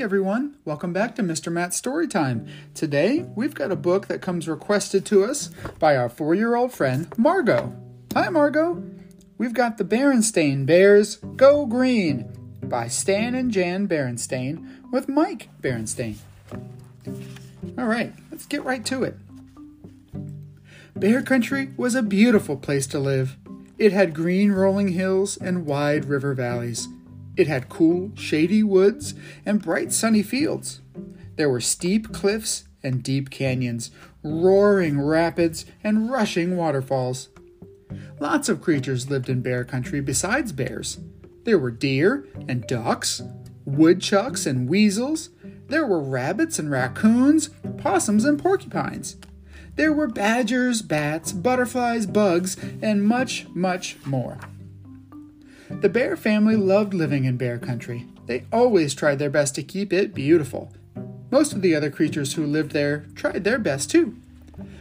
Everyone, welcome back to Mr. Matt's Storytime. Today we've got a book that comes requested to us by our four year old friend Margot. Hi Margot! We've got The Berenstain Bears Go Green by Stan and Jan Berenstain with Mike Berenstain. All right, let's get right to it. Bear Country was a beautiful place to live. It had green rolling hills and wide river valleys. It had cool, shady woods and bright sunny fields. There were steep cliffs and deep canyons, roaring rapids and rushing waterfalls. Lots of creatures lived in bear country besides bears. There were deer and ducks, woodchucks and weasels. There were rabbits and raccoons, possums and porcupines. There were badgers, bats, butterflies, bugs, and much, much more. The bear family loved living in bear country. They always tried their best to keep it beautiful. Most of the other creatures who lived there tried their best too.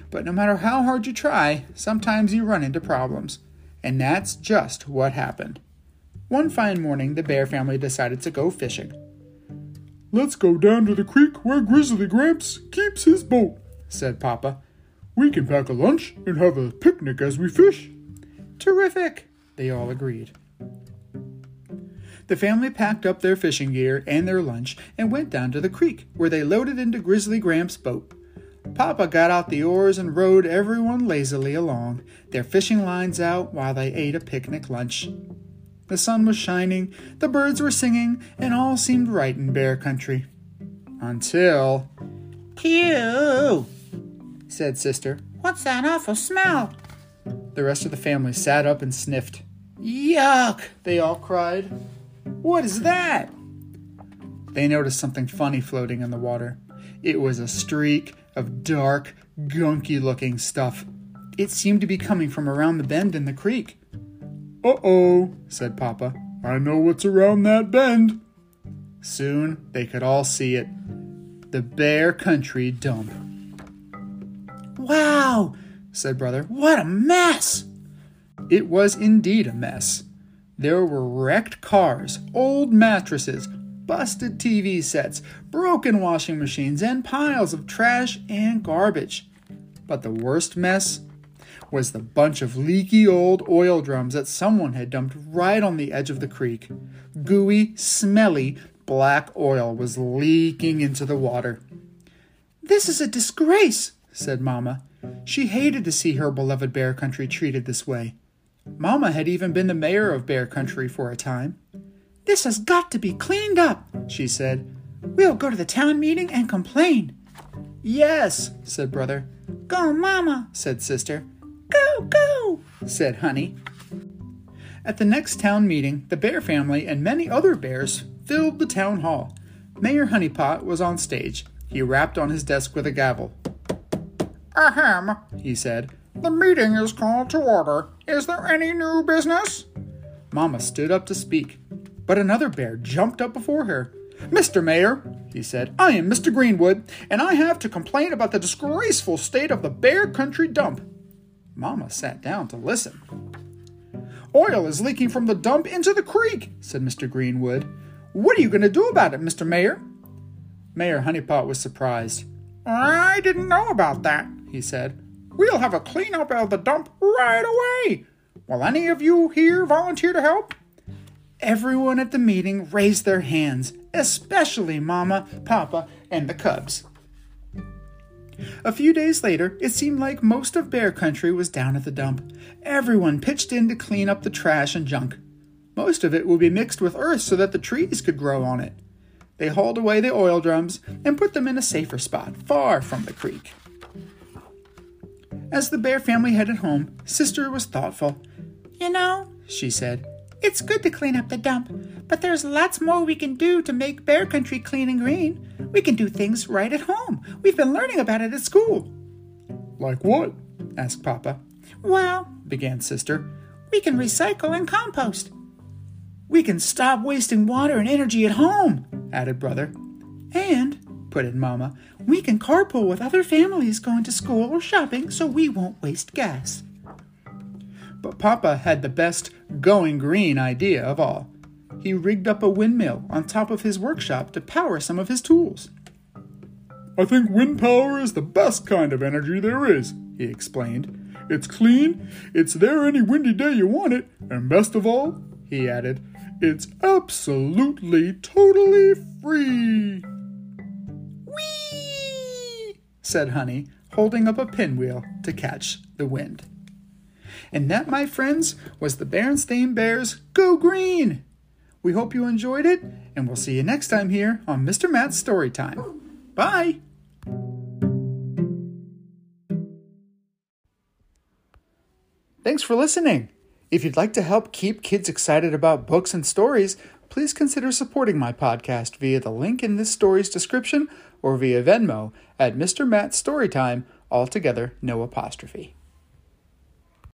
But no matter how hard you try, sometimes you run into problems. And that's just what happened. One fine morning, the bear family decided to go fishing. Let's go down to the creek where Grizzly Gramps keeps his boat, said Papa. We can pack a lunch and have a picnic as we fish. Terrific, they all agreed. The family packed up their fishing gear and their lunch and went down to the creek, where they loaded into Grizzly Gramps' boat. Papa got out the oars and rowed everyone lazily along, their fishing lines out while they ate a picnic lunch. The sun was shining, the birds were singing, and all seemed right in Bear Country. Until. Pew! said Sister. What's that awful smell? The rest of the family sat up and sniffed. Yuck! They all cried. What is that? They noticed something funny floating in the water. It was a streak of dark, gunky looking stuff. It seemed to be coming from around the bend in the creek. Uh oh, said Papa. I know what's around that bend. Soon they could all see it the Bear Country dump. Wow, said Brother. What a mess! It was indeed a mess. There were wrecked cars, old mattresses, busted TV sets, broken washing machines, and piles of trash and garbage. But the worst mess was the bunch of leaky old oil drums that someone had dumped right on the edge of the creek. Gooey, smelly, black oil was leaking into the water. This is a disgrace, said Mama. She hated to see her beloved bear country treated this way. Mama had even been the mayor of Bear Country for a time. This has got to be cleaned up, she said. We'll go to the town meeting and complain. Yes, said Brother. Go, Mama, said Sister. Go, go, said Honey. At the next town meeting, the bear family and many other bears filled the town hall. Mayor Honeypot was on stage. He rapped on his desk with a gavel. Ahem, he said. The meeting is called to order. Is there any new business? Mama stood up to speak, but another bear jumped up before her. Mr. Mayor, he said, I am Mr. Greenwood, and I have to complain about the disgraceful state of the Bear Country dump. Mamma sat down to listen. Oil is leaking from the dump into the creek, said Mr. Greenwood. What are you going to do about it, Mr. Mayor? Mayor Honeypot was surprised. I didn't know about that, he said. We'll have a cleanup of the dump right away. Will any of you here volunteer to help? Everyone at the meeting raised their hands, especially Mama, Papa, and the cubs. A few days later, it seemed like most of Bear Country was down at the dump. Everyone pitched in to clean up the trash and junk. Most of it would be mixed with earth so that the trees could grow on it. They hauled away the oil drums and put them in a safer spot, far from the creek. As the bear family headed home, Sister was thoughtful. You know, she said, it's good to clean up the dump, but there's lots more we can do to make Bear Country clean and green. We can do things right at home. We've been learning about it at school. Like what? asked Papa. Well, began Sister, we can recycle and compost. We can stop wasting water and energy at home, added Brother. And, put in Mama, we can carpool with other families going to school or shopping so we won't waste gas. But Papa had the best going green idea of all. He rigged up a windmill on top of his workshop to power some of his tools. I think wind power is the best kind of energy there is, he explained. It's clean, it's there any windy day you want it, and best of all, he added, it's absolutely, totally free. Said Honey, holding up a pinwheel to catch the wind. And that, my friends, was the Berenstain Bears Go Green! We hope you enjoyed it, and we'll see you next time here on Mr. Matt's Story Time. Bye! Thanks for listening. If you'd like to help keep kids excited about books and stories, please consider supporting my podcast via the link in this story's description or via Venmo at Mr. Matt Storytime, altogether no apostrophe.